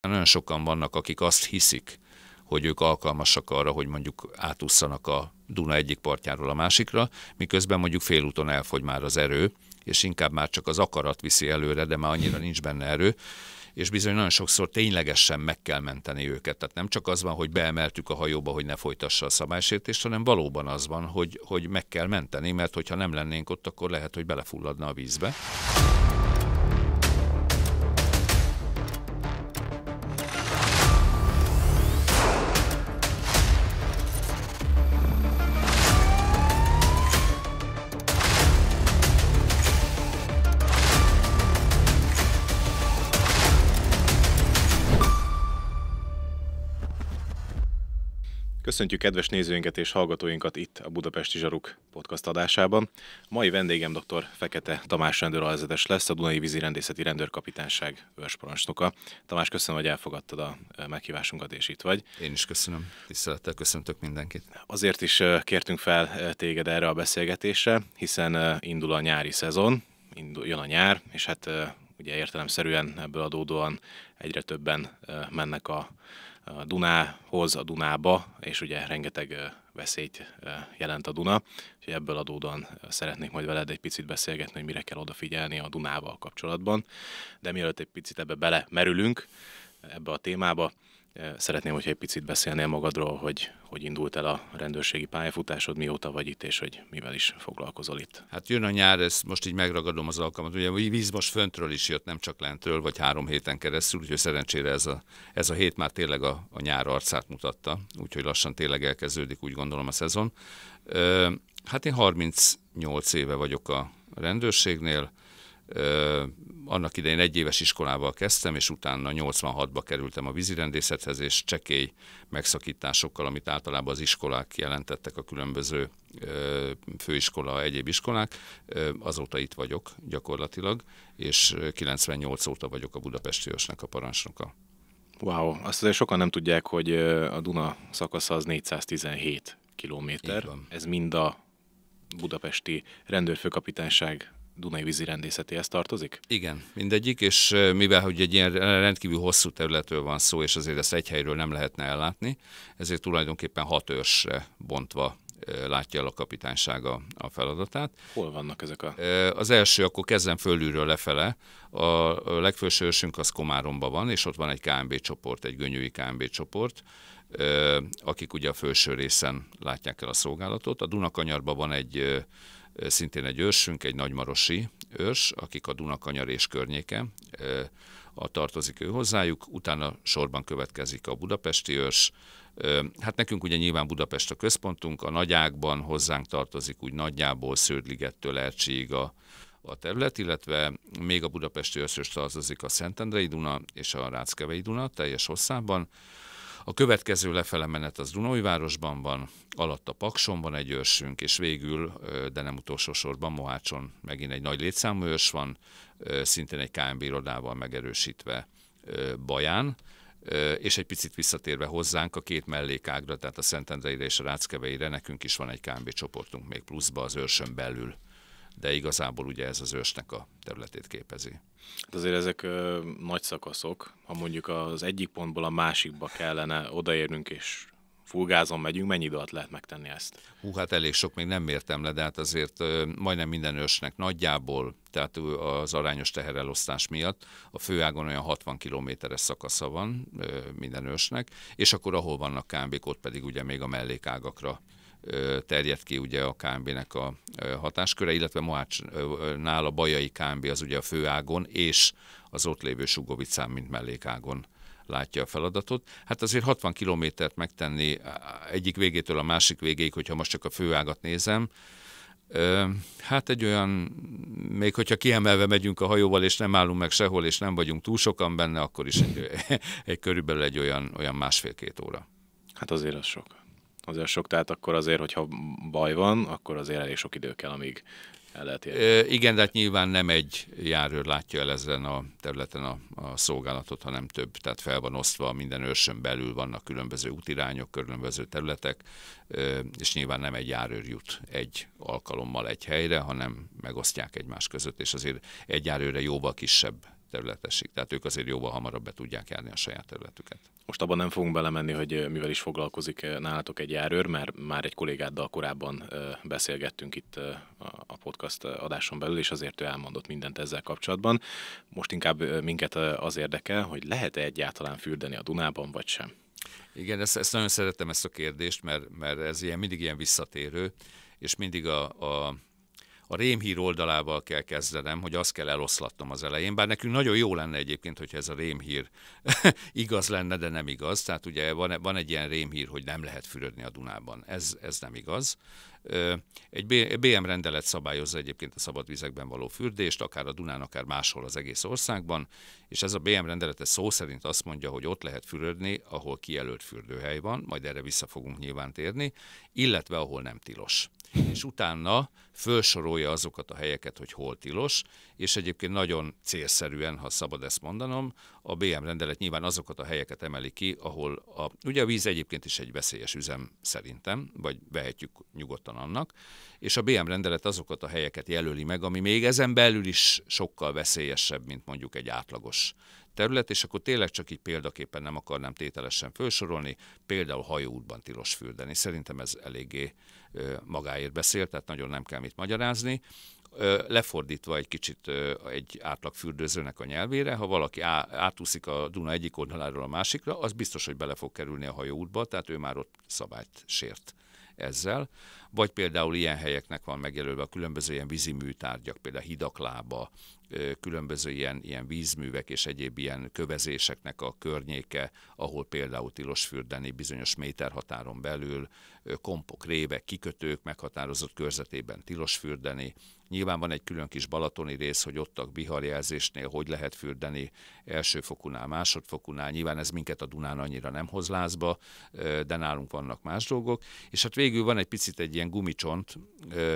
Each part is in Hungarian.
Nagyon sokan vannak, akik azt hiszik, hogy ők alkalmasak arra, hogy mondjuk átúszanak a Duna egyik partjáról a másikra, miközben mondjuk félúton elfogy már az erő, és inkább már csak az akarat viszi előre, de már annyira nincs benne erő, és bizony nagyon sokszor ténylegesen meg kell menteni őket. Tehát nem csak az van, hogy beemeltük a hajóba, hogy ne folytassa a szabálysértést, hanem valóban az van, hogy, hogy meg kell menteni, mert hogyha nem lennénk ott, akkor lehet, hogy belefulladna a vízbe. Köszöntjük kedves nézőinket és hallgatóinkat itt a Budapesti Zsaruk podcast adásában. A mai vendégem dr. Fekete Tamás rendőralvezetes lesz, a Dunai Vízi Rendészeti Rendőrkapitányság őrsparancsnoka. Tamás, köszönöm, hogy elfogadtad a meghívásunkat, és itt vagy. Én is köszönöm. Tisztelettel köszöntök mindenkit. Azért is kértünk fel téged erre a beszélgetésre, hiszen indul a nyári szezon, indul, jön a nyár, és hát ugye értelemszerűen ebből adódóan egyre többen mennek a a Dunához, a Dunába, és ugye rengeteg veszélyt jelent a Duna, és ebből adódóan szeretnék majd veled egy picit beszélgetni, hogy mire kell odafigyelni a Dunával kapcsolatban. De mielőtt egy picit ebbe bele merülünk, ebbe a témába, Szeretném, hogyha egy picit beszélnél magadról, hogy hogy indult el a rendőrségi pályafutásod, mióta vagy itt, és hogy mivel is foglalkozol itt. Hát jön a nyár, ezt most így megragadom az alkalmat. Ugye a víz most föntről is jött, nem csak lentről, vagy három héten keresztül, úgyhogy szerencsére ez a, ez a hét már tényleg a, a nyár arcát mutatta, úgyhogy lassan tényleg elkezdődik, úgy gondolom a szezon. Hát én 38 éve vagyok a rendőrségnél, annak idején egy éves iskolával kezdtem, és utána 86-ba kerültem a vízirendészethez, és csekély megszakításokkal, amit általában az iskolák jelentettek, a különböző főiskola, egyéb iskolák. Azóta itt vagyok gyakorlatilag, és 98 óta vagyok a Budapesti Ősnek a parancsnoka. Wow, azt azért sokan nem tudják, hogy a Duna szakasza az 417 kilométer. Ez mind a budapesti rendőrfőkapitányság Dunai vízi rendészetéhez tartozik? Igen, mindegyik, és mivel hogy egy ilyen rendkívül hosszú területről van szó, és azért ezt egy helyről nem lehetne ellátni, ezért tulajdonképpen hat őrsre bontva látja el a kapitánysága a feladatát. Hol vannak ezek a? Az első, akkor kezdem fölülről lefele. A legfőső őrsünk az Komáromban van, és ott van egy KMB csoport, egy gönyői KMB csoport, akik ugye a felső részen látják el a szolgálatot. A Dunakanyarban van egy szintén egy őrsünk, egy nagymarosi őrs, akik a Dunakanyar és környéke, a tartozik ő hozzájuk, utána sorban következik a budapesti őrs, Hát nekünk ugye nyilván Budapest a központunk, a nagyákban hozzánk tartozik úgy nagyjából Sződligettől Ercsiig a, a terület, illetve még a budapesti őrsös tartozik a Szentendrei Duna és a Ráckevei Duna teljes hosszában. A következő lefele menet az Dunói-városban van, alatt a Pakson van egy őrsünk, és végül, de nem utolsó sorban Mohácson megint egy nagy létszámú őrs van, szintén egy KMB irodával megerősítve Baján, és egy picit visszatérve hozzánk a két mellékágra, tehát a Szentendreire és a Ráckeveire, nekünk is van egy KMB csoportunk még pluszba az őrsön belül de igazából ugye ez az ősnek a területét képezi. Hát azért ezek ö, nagy szakaszok, ha mondjuk az egyik pontból a másikba kellene odaérnünk és fullgázon megyünk, mennyi idő alatt lehet megtenni ezt? Hú, hát elég sok, még nem mértem le, de hát azért majdnem minden ősnek nagyjából, tehát az arányos teherelosztás miatt a főágon olyan 60 kilométeres szakasza van minden ősnek, és akkor ahol vannak kámbék, ott pedig ugye még a mellékágakra terjed ki ugye a KMB-nek a hatásköre, illetve Mohácsnál a Bajai KMB az ugye a főágon, és az ott lévő Sugovicán, mint mellékágon látja a feladatot. Hát azért 60 kilométert megtenni egyik végétől a másik végéig, hogyha most csak a főágat nézem, Hát egy olyan, még hogyha kiemelve megyünk a hajóval, és nem állunk meg sehol, és nem vagyunk túl sokan benne, akkor is egy, egy körülbelül egy olyan, olyan másfél-két óra. Hát azért az sok azért sok, tehát akkor azért, hogyha baj van, akkor azért elég sok idő kell, amíg el lehet érni. E, igen, de hát nyilván nem egy járőr látja el ezen a területen a, a szolgálatot, hanem több, tehát fel van osztva, minden őrsön belül vannak különböző útirányok, különböző területek, és nyilván nem egy járőr jut egy alkalommal egy helyre, hanem megosztják egymás között, és azért egy járőre jóval kisebb területesség. Tehát ők azért jóval hamarabb be tudják járni a saját területüket. Most abban nem fogunk belemenni, hogy mivel is foglalkozik nálatok egy járőr, mert már egy kollégáddal korábban beszélgettünk itt a podcast adáson belül, és azért ő elmondott mindent ezzel kapcsolatban. Most inkább minket az érdekel, hogy lehet-e egyáltalán fürdeni a Dunában, vagy sem? Igen, ezt, ezt nagyon szeretem ezt a kérdést, mert, mert ez ilyen, mindig ilyen visszatérő, és mindig a, a a rémhír oldalával kell kezdenem, hogy azt kell eloszlatnom az elején, bár nekünk nagyon jó lenne egyébként, hogyha ez a rémhír igaz lenne, de nem igaz. Tehát ugye van, van egy ilyen rémhír, hogy nem lehet fürödni a Dunában. Ez, ez nem igaz. Egy BM rendelet szabályozza egyébként a szabad vizekben való fürdést, akár a Dunán, akár máshol az egész országban, és ez a BM rendelet szó szerint azt mondja, hogy ott lehet fürödni, ahol kijelölt fürdőhely van, majd erre vissza fogunk nyilván térni, illetve ahol nem tilos. És utána felsorolja azokat a helyeket, hogy hol tilos, és egyébként nagyon célszerűen, ha szabad ezt mondanom, a BM rendelet nyilván azokat a helyeket emeli ki, ahol a, ugye a víz egyébként is egy veszélyes üzem szerintem, vagy vehetjük nyugodtan annak, és a BM rendelet azokat a helyeket jelöli meg, ami még ezen belül is sokkal veszélyesebb, mint mondjuk egy átlagos terület, és akkor tényleg csak így példaképpen nem akarnám tételesen felsorolni, például hajóútban tilos fürdeni. Szerintem ez eléggé magáért beszél, tehát nagyon nem kell mit magyarázni. Lefordítva egy kicsit egy átlag fürdőzőnek a nyelvére, ha valaki átúszik a Duna egyik oldaláról a másikra, az biztos, hogy bele fog kerülni a hajóútba, tehát ő már ott szabályt sért ezzel, vagy például ilyen helyeknek van megjelölve a különböző ilyen vízi műtárgyak, például hidaklába, különböző ilyen, ilyen vízművek és egyéb ilyen kövezéseknek a környéke, ahol például tilos fürdeni bizonyos méterhatáron belül, kompok, révek, kikötők meghatározott körzetében tilos fürdeni. Nyilván van egy külön kis balatoni rész, hogy ott a biharjelzésnél hogy lehet fürdeni elsőfokunál, másodfokunál. Nyilván ez minket a Dunán annyira nem hoz lázba, de nálunk vannak más dolgok. És hát végül van egy picit egy ilyen gumicsont,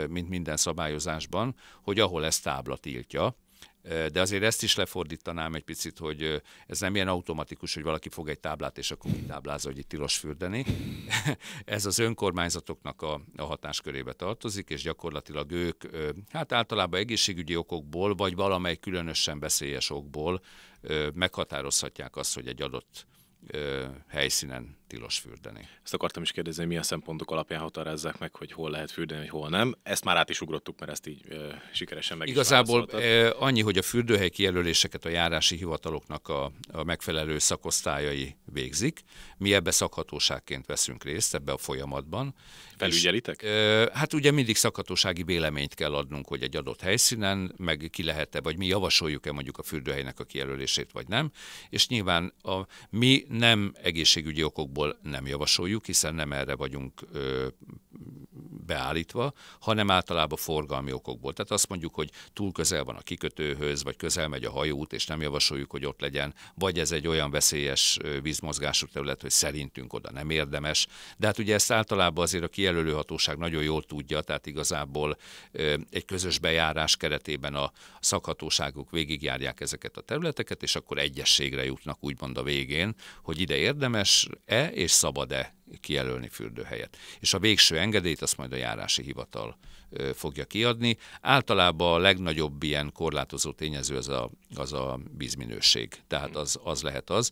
mint minden szabályozásban, hogy ahol ez tábla tiltja, de azért ezt is lefordítanám egy picit, hogy ez nem ilyen automatikus, hogy valaki fog egy táblát, és akkor kitáblázza, hogy itt tilos fürdeni. ez az önkormányzatoknak a, a hatáskörébe tartozik, és gyakorlatilag ők hát általában egészségügyi okokból, vagy valamely különösen veszélyes okból meghatározhatják azt, hogy egy adott helyszínen tilos fürdeni. Ezt akartam is kérdezni, milyen szempontok alapján határozzák meg, hogy hol lehet fürdeni, hogy hol nem. Ezt már át is ugrottuk, mert ezt így e, sikeresen meg Igazából e, annyi, hogy a fürdőhely kijelöléseket a járási hivataloknak a, a megfelelő szakosztályai végzik. Mi ebbe szakhatóságként veszünk részt ebbe a folyamatban. Felügyelitek? És, e, hát ugye mindig szakhatósági véleményt kell adnunk, hogy egy adott helyszínen, meg ki lehet-e, vagy mi javasoljuk-e mondjuk a fürdőhelynek a kijelölését, vagy nem. És nyilván a, mi nem egészségügyi okokból igazából nem javasoljuk, hiszen nem erre vagyunk ö, beállítva, hanem általában forgalmi okokból. Tehát azt mondjuk, hogy túl közel van a kikötőhöz, vagy közel megy a hajóút, és nem javasoljuk, hogy ott legyen, vagy ez egy olyan veszélyes vízmozgású terület, hogy szerintünk oda nem érdemes. De hát ugye ezt általában azért a kijelölő hatóság nagyon jól tudja, tehát igazából egy közös bejárás keretében a szakhatóságok végigjárják ezeket a területeket, és akkor egyességre jutnak úgymond a végén, hogy ide érdemes-e és szabad-e kijelölni fürdőhelyet. És a végső engedélyt azt majd a járási hivatal fogja kiadni. Általában a legnagyobb ilyen korlátozó tényező az a, az a vízminőség, tehát az, az lehet az.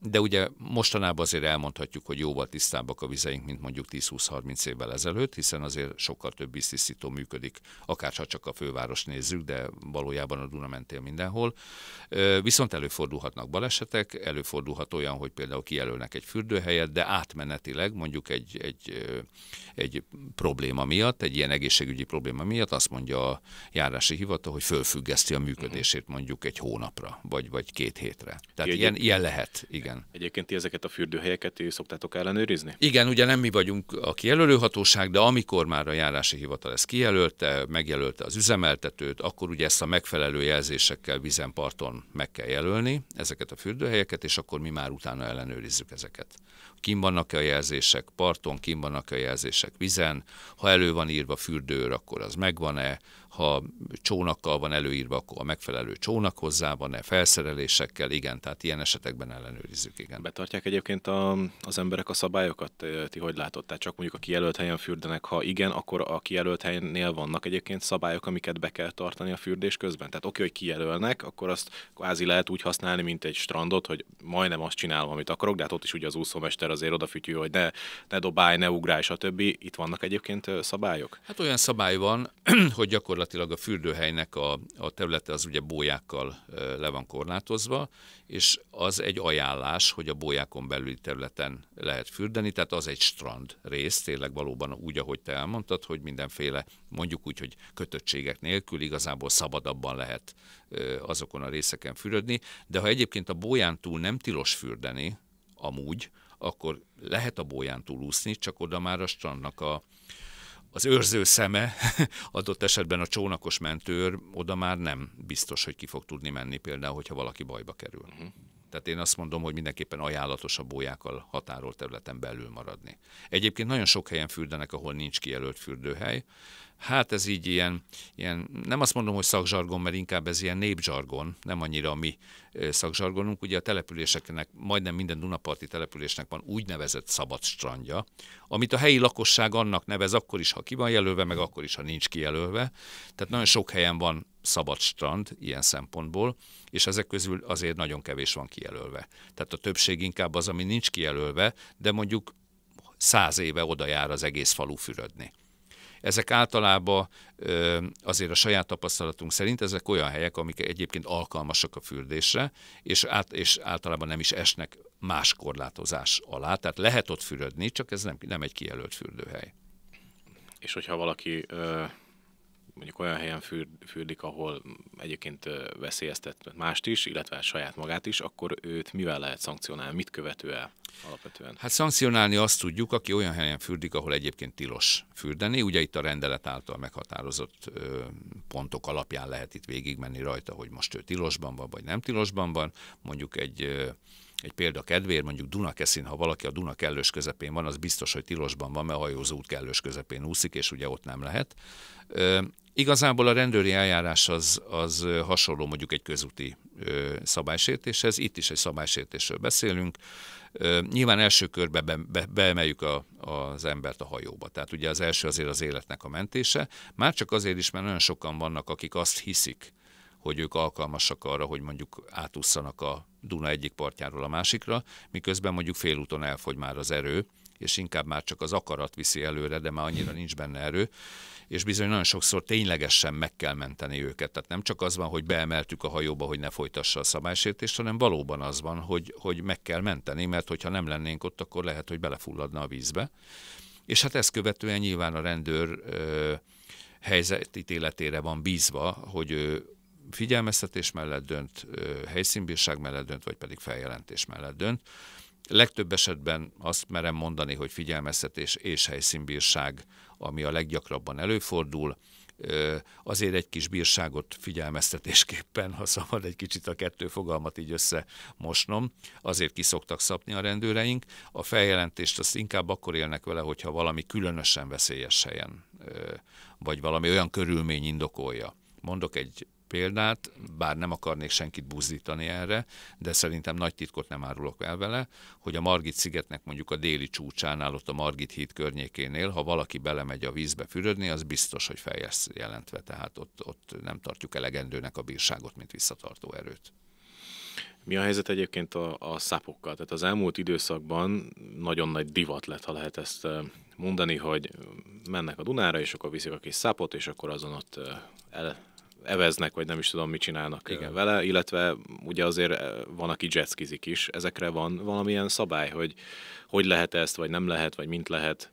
De ugye mostanában azért elmondhatjuk, hogy jóval tisztábbak a vizeink, mint mondjuk 10-20-30 évvel ezelőtt, hiszen azért sokkal több víztisztító működik, akár csak a főváros nézzük, de valójában a Duna mentél mindenhol. Viszont előfordulhatnak balesetek, előfordulhat olyan, hogy például kijelölnek egy fürdőhelyet, de átmenetileg mondjuk egy, egy, egy probléma miatt, egy ilyen egészségügyi probléma miatt azt mondja a járási hivatal, hogy fölfüggeszti a működését mondjuk egy hónapra, vagy, vagy két hétre. Tehát ilyen, ilyen lehet, igen. Egyébként ti ezeket a fürdőhelyeket szoktátok ellenőrizni? Igen, ugye nem mi vagyunk a kijelölő hatóság, de amikor már a járási hivatal ezt kijelölte, megjelölte az üzemeltetőt, akkor ugye ezt a megfelelő jelzésekkel vizenparton meg kell jelölni ezeket a fürdőhelyeket, és akkor mi már utána ellenőrizzük ezeket kim vannak-e a jelzések parton, kim vannak-e a jelzések vizen, ha elő van írva fürdőr, akkor az megvan-e, ha csónakkal van előírva, akkor a megfelelő csónak hozzá van-e, felszerelésekkel, igen, tehát ilyen esetekben ellenőrizzük, igen. Betartják egyébként a, az emberek a szabályokat, ti hogy látod? Tehát csak mondjuk a kijelölt helyen fürdenek, ha igen, akkor a kijelölt helynél vannak egyébként szabályok, amiket be kell tartani a fürdés közben. Tehát oké, hogy kijelölnek, akkor azt kvázi lehet úgy használni, mint egy strandot, hogy majdnem azt csinálom, amit akarok, de hát ott is ugye az úszómester azért odafütyül, hogy ne, ne dobálj, ne ugrálj, stb. Itt vannak egyébként szabályok? Hát olyan szabály van, hogy gyakorlatilag a fürdőhelynek a, a területe az ugye bójákkal le van korlátozva, és az egy ajánlás, hogy a bójákon belüli területen lehet fürdeni, tehát az egy strand rész, tényleg valóban úgy, ahogy te elmondtad, hogy mindenféle, mondjuk úgy, hogy kötöttségek nélkül igazából szabadabban lehet azokon a részeken fürödni, de ha egyébként a bóján túl nem tilos fürdeni, amúgy, akkor lehet a bóján túl úszni, csak oda már a strandnak a, az őrző szeme, adott esetben a csónakos mentőr, oda már nem biztos, hogy ki fog tudni menni például, hogyha valaki bajba kerül. Uh-huh. Tehát én azt mondom, hogy mindenképpen ajánlatos a bójákkal határolt területen belül maradni. Egyébként nagyon sok helyen fürdenek, ahol nincs kijelölt fürdőhely, hát ez így ilyen, ilyen, nem azt mondom, hogy szakzsargon, mert inkább ez ilyen népzsargon, nem annyira a mi szakzsargonunk. Ugye a településeknek, majdnem minden Dunaparti településnek van úgynevezett szabad strandja, amit a helyi lakosság annak nevez akkor is, ha ki van jelölve, meg akkor is, ha nincs kijelölve. Tehát nagyon sok helyen van szabad strand ilyen szempontból, és ezek közül azért nagyon kevés van kijelölve. Tehát a többség inkább az, ami nincs kijelölve, de mondjuk száz éve oda jár az egész falu fürödni. Ezek általában azért a saját tapasztalatunk szerint ezek olyan helyek, amik egyébként alkalmasak a fürdésre, és, át, és általában nem is esnek más korlátozás alá. Tehát lehet ott fürödni, csak ez nem, nem egy kijelölt fürdőhely. És hogyha valaki mondjuk olyan helyen fürd, fürdik, ahol egyébként veszélyeztet mást is, illetve saját magát is, akkor őt mivel lehet szankcionálni? Mit követő el alapvetően? Hát szankcionálni azt tudjuk, aki olyan helyen fürdik, ahol egyébként tilos fürdeni. Ugye itt a rendelet által meghatározott pontok alapján lehet itt végigmenni rajta, hogy most ő tilosban van, vagy nem tilosban van. Mondjuk egy egy példa kedvéért, mondjuk Dunakeszin, ha valaki a Duna kellős közepén van, az biztos, hogy tilosban van, mert hajózó út kellős közepén úszik, és ugye ott nem lehet. Igazából a rendőri eljárás az, az hasonló mondjuk egy közúti szabálysértéshez, itt is egy szabálysértésről beszélünk. Nyilván első körben be, be, beemeljük a, az embert a hajóba. Tehát ugye az első azért az életnek a mentése. Már csak azért is, mert nagyon sokan vannak, akik azt hiszik, hogy ők alkalmasak arra, hogy mondjuk átúszanak a Duna egyik partjáról a másikra, miközben mondjuk félúton elfogy már az erő, és inkább már csak az akarat viszi előre, de már annyira nincs benne erő, és bizony nagyon sokszor ténylegesen meg kell menteni őket. Tehát nem csak az van, hogy beemeltük a hajóba, hogy ne folytassa a szabálysértést, hanem valóban az van, hogy, hogy meg kell menteni, mert hogyha nem lennénk ott, akkor lehet, hogy belefulladna a vízbe. És hát ezt követően nyilván a rendőr ö, helyzetítéletére van bízva, hogy ő figyelmeztetés mellett dönt, helyszínbírság mellett dönt, vagy pedig feljelentés mellett dönt. Legtöbb esetben azt merem mondani, hogy figyelmeztetés és helyszínbírság, ami a leggyakrabban előfordul, azért egy kis bírságot figyelmeztetésképpen, ha szabad egy kicsit a kettő fogalmat így összemosnom, azért ki szoktak szapni a rendőreink. A feljelentést azt inkább akkor élnek vele, hogyha valami különösen veszélyes helyen, vagy valami olyan körülmény indokolja. Mondok egy példát, bár nem akarnék senkit buzdítani erre, de szerintem nagy titkot nem árulok el vele, hogy a Margit szigetnek mondjuk a déli csúcsánál, ott a Margit híd környékénél, ha valaki belemegy a vízbe fürödni, az biztos, hogy fejez jelentve, tehát ott, ott nem tartjuk elegendőnek a bírságot, mint visszatartó erőt. Mi a helyzet egyébként a, a szapokkal? Tehát az elmúlt időszakban nagyon nagy divat lett, ha lehet ezt mondani, hogy mennek a Dunára, és akkor viszik a kis szapot, és akkor azon ott el, eveznek, vagy nem is tudom, mit csinálnak Igen. vele, illetve ugye azért eh, van, aki jetskizik is. Ezekre van valamilyen szabály, hogy hogy lehet ezt, vagy nem lehet, vagy mint lehet,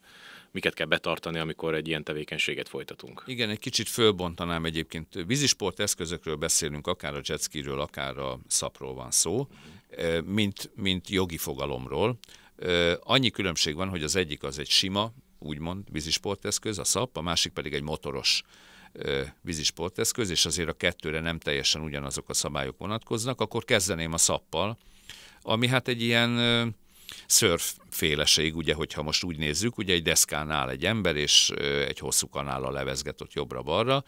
miket kell betartani, amikor egy ilyen tevékenységet folytatunk. Igen, egy kicsit fölbontanám egyébként. Vízisport eszközökről beszélünk, akár a jetskiről, akár a szapról van szó, uh-huh. mint, mint jogi fogalomról. Eh, annyi különbség van, hogy az egyik az egy sima, úgymond vízisporteszköz, a szap, a másik pedig egy motoros vízi sporteszköz, és azért a kettőre nem teljesen ugyanazok a szabályok vonatkoznak, akkor kezdeném a szappal, ami hát egy ilyen surf féleség, ugye, hogyha most úgy nézzük, ugye egy deszkán áll egy ember, és egy hosszú kanállal levezget ott jobbra-balra.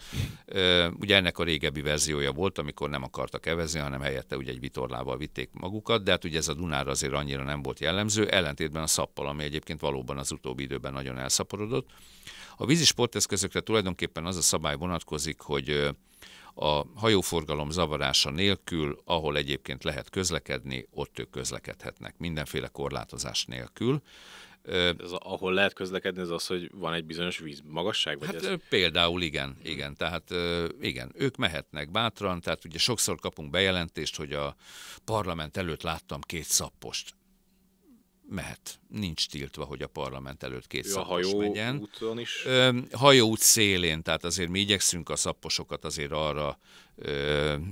Ugye ennek a régebbi verziója volt, amikor nem akartak evezni, hanem helyette ugye egy vitorlával vitték magukat, de hát ugye ez a Dunára azért annyira nem volt jellemző, ellentétben a szappal, ami egyébként valóban az utóbbi időben nagyon elszaporodott. A vízi sporteszközökre tulajdonképpen az a szabály vonatkozik, hogy a hajóforgalom zavarása nélkül, ahol egyébként lehet közlekedni, ott ők közlekedhetnek, mindenféle korlátozás nélkül. Ez, ahol lehet közlekedni, ez az, hogy van egy bizonyos víz magasság? Vagy hát ez? például igen, igen, tehát igen, ők mehetnek bátran, tehát ugye sokszor kapunk bejelentést, hogy a parlament előtt láttam két szappost mehet. Nincs tiltva, hogy a parlament előtt két a hajó menjen. úton is? Ö, hajóút szélén, tehát azért mi igyekszünk a szapposokat azért arra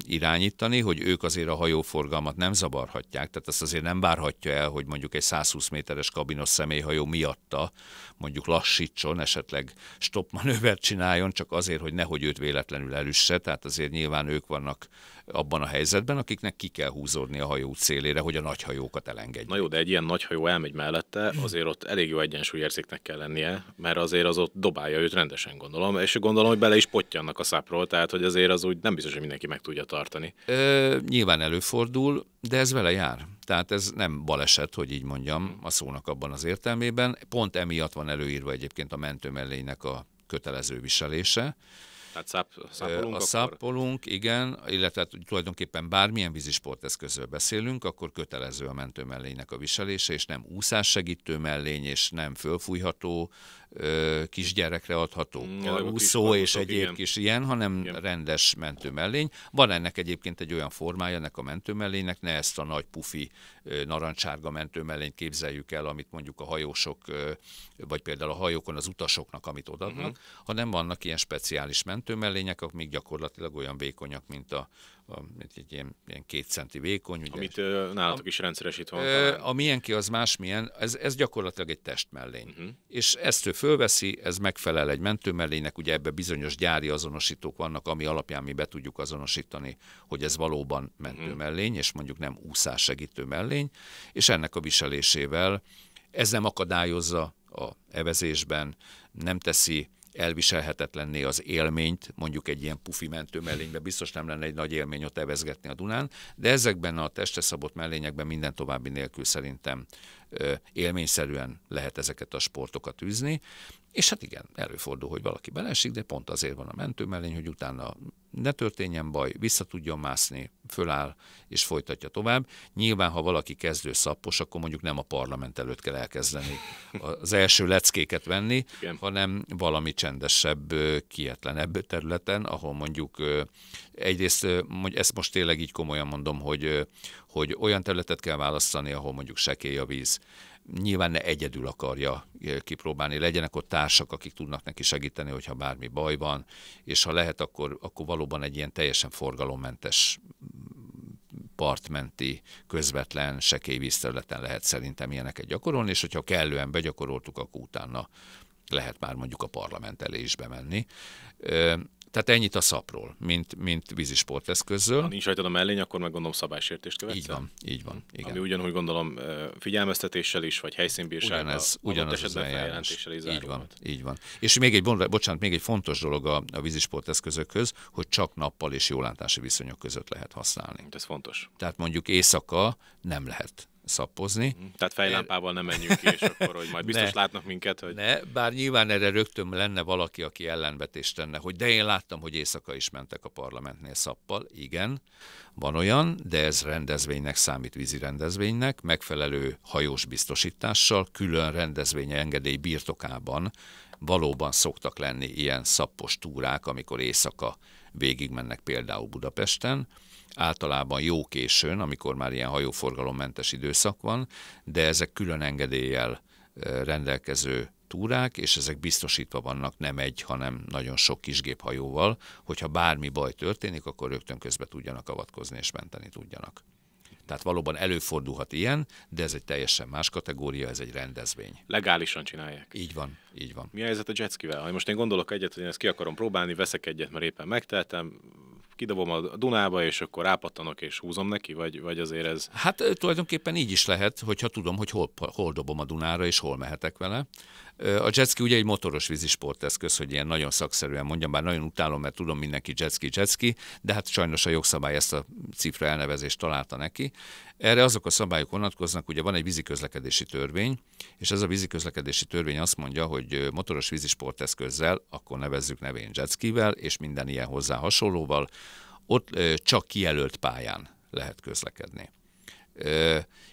irányítani, hogy ők azért a hajóforgalmat nem zavarhatják, tehát azt azért nem várhatja el, hogy mondjuk egy 120 méteres kabinos személyhajó miatta mondjuk lassítson, esetleg stop manővert csináljon, csak azért, hogy nehogy őt véletlenül elüsse, tehát azért nyilván ők vannak abban a helyzetben, akiknek ki kell húzódni a hajó szélére, hogy a nagy hajókat elengedjék. Na jó, de egy ilyen nagy hajó elmegy mellette, azért ott elég jó egyensúlyérzéknek kell lennie, mert azért az ott dobálja őt rendesen gondolom, és gondolom, hogy bele is potyannak a szápról, tehát hogy azért az úgy nem biztos, hogy mindenki meg tudja tartani. Ö, nyilván előfordul, de ez vele jár. Tehát ez nem baleset, hogy így mondjam, a szónak abban az értelmében. Pont emiatt van előírva egyébként a mentőmellénynek a kötelező viselése. Tehát száp, szápolunk? A szápolunk, igen, illetve tulajdonképpen bármilyen vízisporteszközről beszélünk, akkor kötelező a mentőmellénynek a viselése, és nem úszássegítő mellény, és nem fölfújható, kisgyerekre adható mm, karúszó és egyéb igen. kis ilyen, hanem igen. rendes mentőmellény. Van ennek egyébként egy olyan formája ennek a mentőmellénynek, ne ezt a nagy pufi narancsárga mentőmellényt képzeljük el, amit mondjuk a hajósok, vagy például a hajókon az utasoknak, amit odaadnak, uh-huh. hanem vannak ilyen speciális mentőmellények, amik gyakorlatilag olyan vékonyak, mint a, egy ilyen, ilyen két centi vékony. Ugye, Amit ö, nálatok is rendszeresítve van. Ö, a milyenki az másmilyen, ez, ez gyakorlatilag egy testmellény. Uh-huh. És ezt ő fölveszi, ez megfelel egy mentőmellénynek, ugye ebbe bizonyos gyári azonosítók vannak, ami alapján mi be tudjuk azonosítani, hogy ez valóban mentőmellény, uh-huh. és mondjuk nem úszás segítő mellény, és ennek a viselésével ez nem akadályozza a evezésben, nem teszi elviselhetetlenné az élményt, mondjuk egy ilyen pufi mentő mellényben biztos nem lenne egy nagy élmény ott evezgetni a Dunán, de ezekben a testre szabott mellényekben minden további nélkül szerintem élményszerűen lehet ezeket a sportokat űzni, és hát igen, előfordul, hogy valaki belesik, de pont azért van a mentőmellény, hogy utána ne történjen baj, vissza tudjon mászni, föláll és folytatja tovább. Nyilván, ha valaki kezdő szappos, akkor mondjuk nem a parlament előtt kell elkezdeni az első leckéket venni, Igen. hanem valami csendesebb, kietlenebb területen, ahol mondjuk egyrészt, ezt most tényleg így komolyan mondom, hogy, hogy olyan területet kell választani, ahol mondjuk sekély a víz, nyilván ne egyedül akarja kipróbálni, legyenek ott társak, akik tudnak neki segíteni, hogyha bármi baj van, és ha lehet, akkor, akkor valóban egy ilyen teljesen forgalommentes partmenti, közvetlen, sekély vízterületen lehet szerintem ilyeneket gyakorolni, és hogyha kellően begyakoroltuk, akkor utána lehet már mondjuk a parlament elé is bemenni. Tehát ennyit a szapról, mint, mint vízisporteszközről. Ha nincs rajtad a mellény, akkor meg gondolom szabálysértést követsz. Így van, így van. Igen. Ami ugyanúgy gondolom figyelmeztetéssel is, vagy helyszínbírsággal. Ugyanez, ugyanaz az eljárás. Is így van, így van. És még egy, bocsánat, még egy fontos dolog a, a vízisporteszközökhöz, hogy csak nappal és jólátási viszonyok között lehet használni. Ez fontos. Tehát mondjuk éjszaka nem lehet szappozni. Mhm. Tehát fejlámpával nem menjünk ki, és akkor, hogy majd biztos ne, látnak minket. Hogy... Ne, bár nyilván erre rögtön lenne valaki, aki ellenvetést tenne, hogy de én láttam, hogy éjszaka is mentek a parlamentnél szappal. Igen, van olyan, de ez rendezvénynek számít vízi rendezvénynek, megfelelő hajós biztosítással, külön rendezvény engedély birtokában valóban szoktak lenni ilyen szappos túrák, amikor éjszaka végigmennek például Budapesten, általában jó későn, amikor már ilyen hajóforgalommentes időszak van, de ezek külön engedéllyel rendelkező túrák, és ezek biztosítva vannak nem egy, hanem nagyon sok kisgéphajóval, hogyha bármi baj történik, akkor rögtön közbe tudjanak avatkozni és menteni tudjanak. Tehát valóban előfordulhat ilyen, de ez egy teljesen más kategória, ez egy rendezvény. Legálisan csinálják. Így van, így van. Mi a helyzet a jetskivel? Ha most én gondolok egyet, hogy én ezt ki akarom próbálni, veszek egyet, mert éppen megteltem, kidobom a Dunába, és akkor rápattanok és húzom neki, vagy, vagy azért ez... Hát tulajdonképpen így is lehet, hogyha tudom, hogy hol, hol dobom a Dunára, és hol mehetek vele. A jetski ugye egy motoros vízisporteszköz, hogy ilyen nagyon szakszerűen mondjam, bár nagyon utálom, mert tudom mindenki jetski, jetski, de hát sajnos a jogszabály ezt a cifra elnevezést találta neki. Erre azok a szabályok vonatkoznak, ugye van egy víziközlekedési törvény, és ez a víziközlekedési törvény azt mondja, hogy motoros vízisporteszközzel, akkor nevezzük nevén jetskivel, és minden ilyen hozzá hasonlóval, ott csak kijelölt pályán lehet közlekedni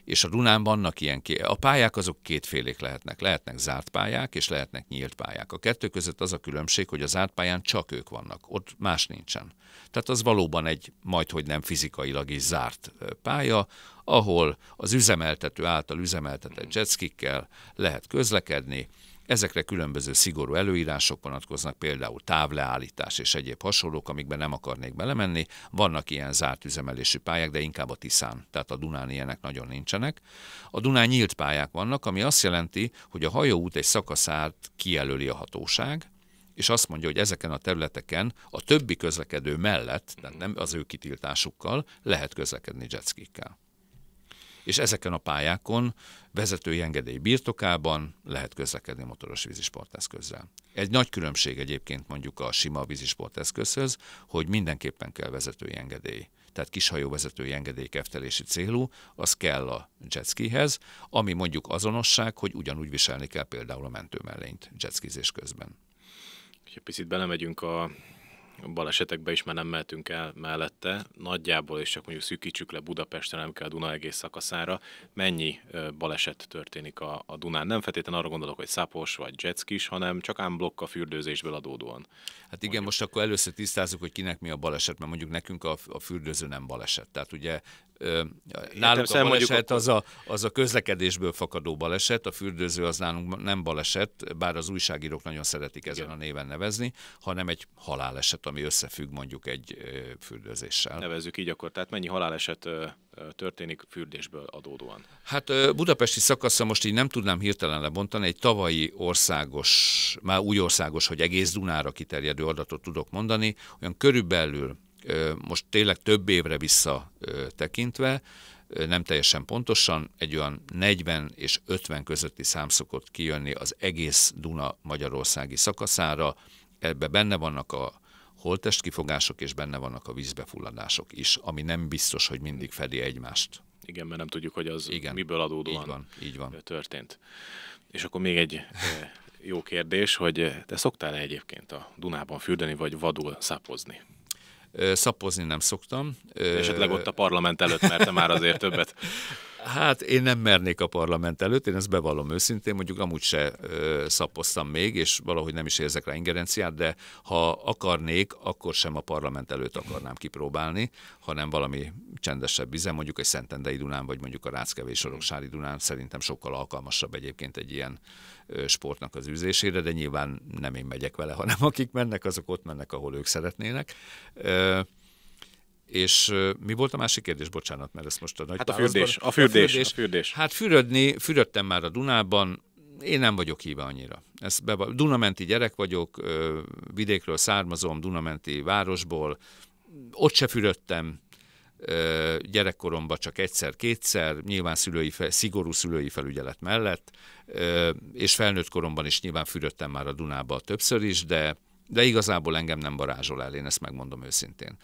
és a Dunán vannak ilyen, a pályák azok kétfélék lehetnek. Lehetnek zárt pályák, és lehetnek nyílt pályák. A kettő között az a különbség, hogy a zárt pályán csak ők vannak, ott más nincsen. Tehát az valóban egy majd, hogy nem fizikailag is zárt pálya, ahol az üzemeltető által üzemeltetett jetskikkel lehet közlekedni, Ezekre különböző szigorú előírások vonatkoznak, például távleállítás és egyéb hasonlók, amikben nem akarnék belemenni. Vannak ilyen zárt üzemelésű pályák, de inkább a Tiszán, tehát a Dunán ilyenek nagyon nincsenek. A Dunán nyílt pályák vannak, ami azt jelenti, hogy a hajóút egy szakaszát kijelöli a hatóság, és azt mondja, hogy ezeken a területeken a többi közlekedő mellett, tehát nem az ő kitiltásukkal, lehet közlekedni jetskikkel és ezeken a pályákon vezetői engedély birtokában lehet közlekedni motoros vízisporteszközzel. Egy nagy különbség egyébként mondjuk a sima vízisporteszközhöz, hogy mindenképpen kell vezetői engedély tehát kishajó vezetői engedély keftelési célú, az kell a jetskihez, ami mondjuk azonosság, hogy ugyanúgy viselni kell például a mentőmellényt jetskizés közben. Ha picit belemegyünk a balesetekbe is már nem mehetünk el mellette. Nagyjából, és csak mondjuk szűkítsük le Budapesten, nem kell Duna egész szakaszára, mennyi baleset történik a, a Dunán. Nem feltétlenül arra gondolok, hogy szapos vagy jetskis, hanem csak ám blokk a fürdőzésből adódóan. Hát igen, mondjuk. most akkor először tisztázzuk, hogy kinek mi a baleset, mert mondjuk nekünk a, a fürdőző nem baleset. Tehát ugye nálunk a baleset az a, az a közlekedésből fakadó baleset, a fürdőző az nálunk nem baleset, bár az újságírók nagyon szeretik ezen Igen. a néven nevezni, hanem egy haláleset, ami összefügg mondjuk egy fürdőzéssel. Nevezzük így akkor, tehát mennyi haláleset történik fürdésből adódóan? Hát budapesti szakasza most így nem tudnám hirtelen lebontani, egy tavalyi országos, már új országos, hogy egész Dunára kiterjedő adatot tudok mondani, olyan körülbelül most tényleg több évre vissza tekintve, nem teljesen pontosan, egy olyan 40 és 50 közötti szám szokott kijönni az egész Duna magyarországi szakaszára. Ebbe benne vannak a holtestkifogások, és benne vannak a vízbefulladások is, ami nem biztos, hogy mindig fedi egymást. Igen, mert nem tudjuk, hogy az Igen, miből adódóan így van, így van. történt. És akkor még egy jó kérdés, hogy te szoktál-e egyébként a Dunában fürdeni, vagy vadul szápozni? Szapozni nem szoktam. Esetleg ott a parlament előtt, mert már azért többet. Hát én nem mernék a parlament előtt, én ezt bevallom őszintén, mondjuk amúgy se ö, szapoztam még, és valahogy nem is érzek rá ingerenciát, de ha akarnék, akkor sem a parlament előtt akarnám kipróbálni, hanem valami csendesebb vizen, mondjuk egy Szentendei Dunán, vagy mondjuk a Ráckevés Soroksári Dunán szerintem sokkal alkalmasabb egyébként egy ilyen sportnak az űzésére, de nyilván nem én megyek vele, hanem akik mennek, azok ott mennek, ahol ők szeretnének. És mi volt a másik kérdés? Bocsánat, mert ezt most a nagy hát a fürdés, a fürdés, a fürdés, a fürdés. Hát fürödni, fürödtem már a Dunában, én nem vagyok híve annyira. Ez be, Dunamenti gyerek vagyok, vidékről származom, Dunamenti városból, ott se fürödtem, gyerekkoromban csak egyszer-kétszer, nyilván szülői, szigorú szülői felügyelet mellett, és felnőtt koromban is nyilván fürödtem már a Dunába többször is, de de igazából engem nem varázsol el, én ezt megmondom őszintén.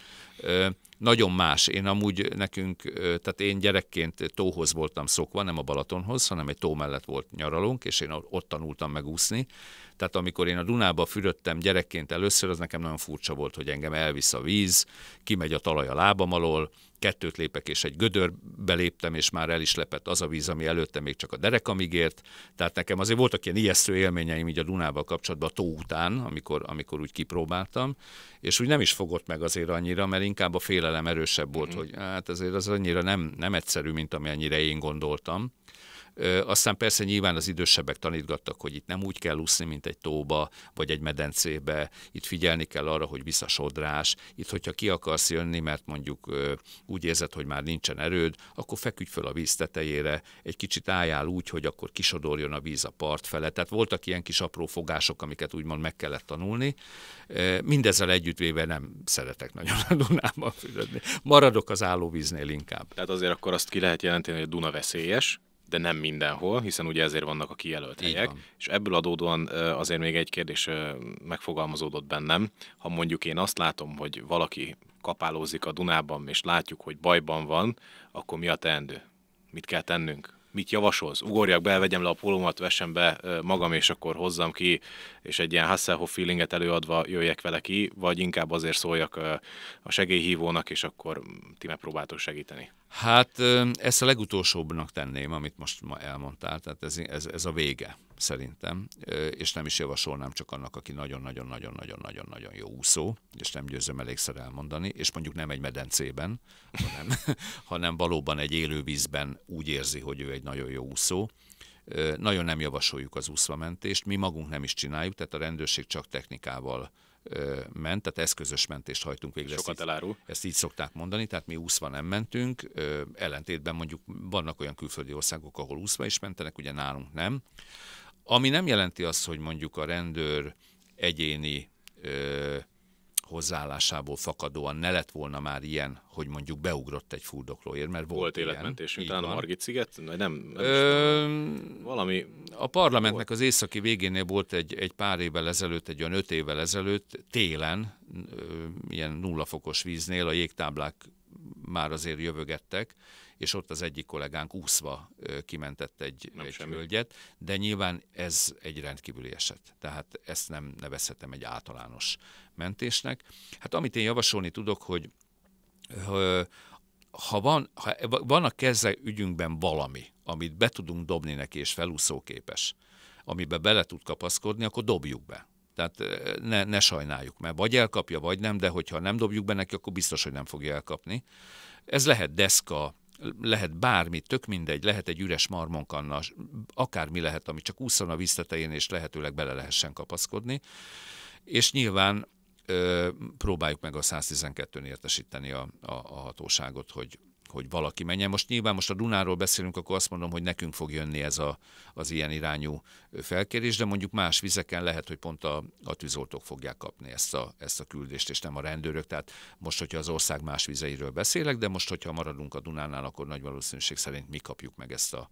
Nagyon más. Én amúgy nekünk, tehát én gyerekként tóhoz voltam szokva, nem a Balatonhoz, hanem egy tó mellett volt nyaralunk, és én ott tanultam megúszni. Tehát amikor én a Dunába fürödtem gyerekként először, az nekem nagyon furcsa volt, hogy engem elvisz a víz, kimegy a talaj a lábam alól, kettőt lépek, és egy gödörbe léptem, és már el is lepett az a víz, ami előtte még csak a derekamig ért. Tehát nekem azért voltak ilyen ijesztő élményeim így a Dunával kapcsolatban a tó után, amikor, amikor úgy kipróbáltam, és úgy nem is fogott meg azért annyira, mert inkább a félelem erősebb volt, mm. hogy hát azért az annyira nem, nem egyszerű, mint amennyire én gondoltam Aztán persze nyilván az idősebbek tanítgattak, hogy itt nem úgy kell úszni, mint egy tóba, vagy egy medencébe, itt figyelni kell arra, hogy visszasodrás, itt hogyha ki akarsz jönni, mert mondjuk úgy érzed, hogy már nincsen erőd, akkor feküdj föl a víz tetejére, egy kicsit álljál úgy, hogy akkor kisodorjon a víz a part fele. Tehát voltak ilyen kis apró fogások, amiket úgymond meg kellett tanulni. Mindezzel együttvéve nem szeretek nagyon a Dunában fürödni. Maradok az állóvíznél inkább. Tehát azért akkor azt ki lehet jelenteni, hogy a Duna veszélyes, de nem mindenhol, hiszen ugye ezért vannak a kijelölt helyek. És ebből adódóan azért még egy kérdés megfogalmazódott bennem. Ha mondjuk én azt látom, hogy valaki kapálózik a Dunában, és látjuk, hogy bajban van, akkor mi a teendő? Mit kell tennünk? mit javasolsz? Ugorjak be, vegyem le a pólómat, vessem be magam, és akkor hozzam ki, és egy ilyen Hasselhoff feelinget előadva jöjjek vele ki, vagy inkább azért szóljak a segélyhívónak, és akkor ti megpróbáltok segíteni? Hát ezt a legutolsóbbnak tenném, amit most ma elmondtál, tehát ez, ez, ez a vége szerintem, és nem is javasolnám csak annak, aki nagyon-nagyon-nagyon-nagyon-nagyon-nagyon jó úszó, és nem győzöm elégszer elmondani, és mondjuk nem egy medencében, hanem, hanem valóban egy élővízben úgy érzi, hogy ő egy nagyon jó úszó. Nagyon nem javasoljuk az úszvamentést, mi magunk nem is csináljuk, tehát a rendőrség csak technikával ment, tehát eszközös mentést hajtunk végre. Sokat ezt elárul. Így, ezt így szokták mondani, tehát mi úszva nem mentünk, ellentétben mondjuk vannak olyan külföldi országok, ahol úszva is mentenek, ugye nálunk nem. Ami nem jelenti azt, hogy mondjuk a rendőr egyéni hozzáállásából fakadóan ne lett volna már ilyen, hogy mondjuk beugrott egy fuldoklóért, mert volt, volt életmentésünk, talán a Margit sziget, nem, nem, Ö, valami... A parlamentnek volt. az északi végénél volt egy, egy pár évvel ezelőtt, egy olyan öt évvel ezelőtt, télen, ilyen nulla fokos víznél a jégtáblák már azért jövögettek, és ott az egyik kollégánk úszva kimentett egy, egy hölgyet, de nyilván ez egy rendkívüli eset. Tehát ezt nem nevezhetem egy általános mentésnek. Hát amit én javasolni tudok, hogy ha van, ha van a keze ügyünkben valami, amit be tudunk dobni neki, és felúszóképes, amiben bele tud kapaszkodni, akkor dobjuk be. Tehát ne, ne sajnáljuk, mert vagy elkapja, vagy nem, de hogyha nem dobjuk be neki, akkor biztos, hogy nem fogja elkapni. Ez lehet deszka, lehet bármi, tök mindegy, lehet egy üres marmonkanna, akármi lehet, ami csak úszon a víztetején, és lehetőleg bele lehessen kapaszkodni. És nyilván ö, próbáljuk meg a 112-n értesíteni a, a, a hatóságot, hogy, hogy valaki menjen. Most nyilván most a Dunáról beszélünk, akkor azt mondom, hogy nekünk fog jönni ez a, az ilyen irányú felkérés, de mondjuk más vizeken lehet, hogy pont a, a tűzoltók fogják kapni ezt a, ezt a küldést, és nem a rendőrök. Tehát most, hogyha az ország más vizeiről beszélek, de most, hogyha maradunk a Dunánál, akkor nagy valószínűség szerint mi kapjuk meg ezt a,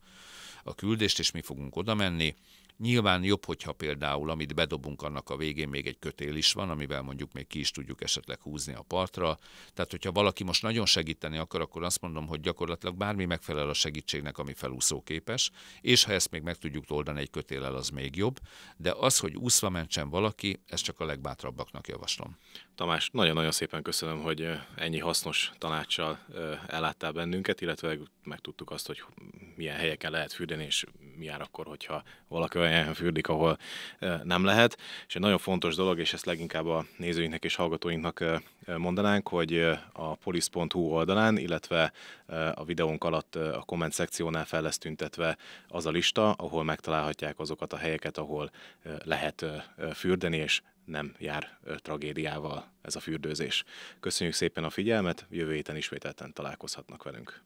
a küldést, és mi fogunk oda menni. Nyilván jobb, hogyha például, amit bedobunk, annak a végén még egy kötél is van, amivel mondjuk még ki is tudjuk esetleg húzni a partra. Tehát, hogyha valaki most nagyon segíteni akar, akkor azt mondom, hogy gyakorlatilag bármi megfelel a segítségnek, ami felúszóképes, és ha ezt még meg tudjuk oldani egy kötélel, az még jobb. De az, hogy úszva mentsen valaki, ezt csak a legbátrabbaknak javaslom. Tamás, nagyon-nagyon szépen köszönöm, hogy ennyi hasznos tanácssal elláttál bennünket, illetve megtudtuk azt, hogy milyen helyeken lehet fürdeni, és mi jár akkor, hogyha valaki olyan helyen fürdik, ahol nem lehet. És egy nagyon fontos dolog, és ezt leginkább a nézőinknek és hallgatóinknak mondanánk, hogy a police.hu oldalán, illetve a videónk alatt a komment szekciónál fel lesz tüntetve az a lista, ahol megtalálhatják azokat a helyeket, ahol lehet fürdeni, és nem jár tragédiával ez a fürdőzés. Köszönjük szépen a figyelmet, jövő héten ismételten találkozhatnak velünk.